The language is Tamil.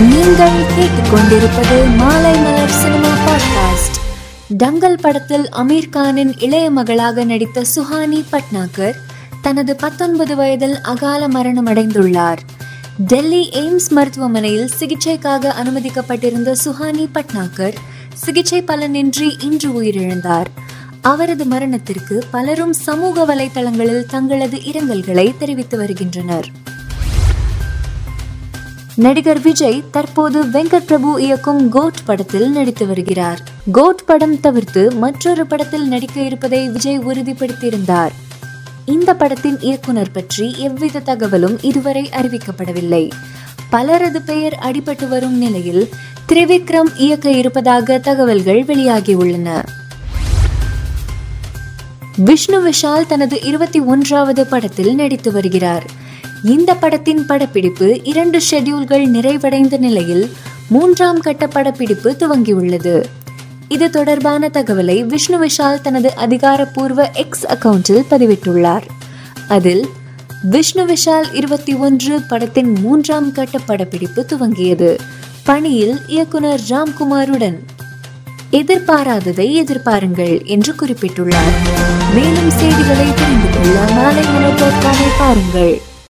நீங்கள் கேட்டுக்கொண்டிருப்பது மாலை மலர் சினிமா பாட்காஸ்ட் டங்கல் படத்தில் அமீர் கானின் இளைய மகளாக நடித்த சுஹானி பட்னாகர் தனது பத்தொன்பது வயதில் அகால மரணம் அடைந்துள்ளார். டெல்லி எய்ம்ஸ் மருத்துவமனையில் சிகிச்சைக்காக அனுமதிக்கப்பட்டிருந்த சுஹானி பட்னாகர் சிகிச்சை பலனின்றி இன்று உயிரிழந்தார். அவரது மரணத்திற்கு பலரும் சமூக வலைதளங்களில் தங்களது இரங்கல்களை தெரிவித்து வருகின்றனர். நடிகர் விஜய் தற்போது வெங்கட் பிரபு இயக்கும் கோட் படத்தில் நடித்து வருகிறார். கோட் படம் தவிர்த்து மற்றொரு படத்தில் நடிக்க இருப்பதை விஜய் உறுதிப்படுத்தியிருந்தார். இந்த படத்தின் இயக்குனர் பற்றி எவ்வித தகவலும் இதுவரை அறிவிக்கப்படவில்லை. பலரது பெயர் அடிபட்டு வரும் நிலையில் திரிவிக்ரம் இயக்க இருப்பதாக தகவல்கள் வெளியாகியுள்ளன. விஷ்ணு விஷால் தனது இருபத்தி ஒன்றாவது படத்தில் நடித்து வருகிறார். இந்த படத்தின் படப்பிடிப்பு இரண்டு ஷெட்யூல்கள் நிறைவடைந்த நிலையில் மூன்றாம் கட்ட படப்பிடிப்பு துவங்கியுள்ளது. இது தொடர்பான தகவலை விஷ்ணு விஷால் தனது அதிகாரப்பூர்வ எக்ஸ் அக்கவுண்டில் பதிவிட்டுள்ளார். அதில் விஷ்ணு விஷால் இருபத்தி ஒன்று படத்தின் மூன்றாம் கட்ட படப்பிடிப்பு துவங்கியது. பணியில் இயக்குனர் ராம்குமாருடன் எதிர்பாராததை எதிர்பாருங்கள் என்று குறிப்பிட்டுள்ளார். மேலும் செய்திகளை தெரிந்து கொள்ள மாலை மலர் பாருங்கள்.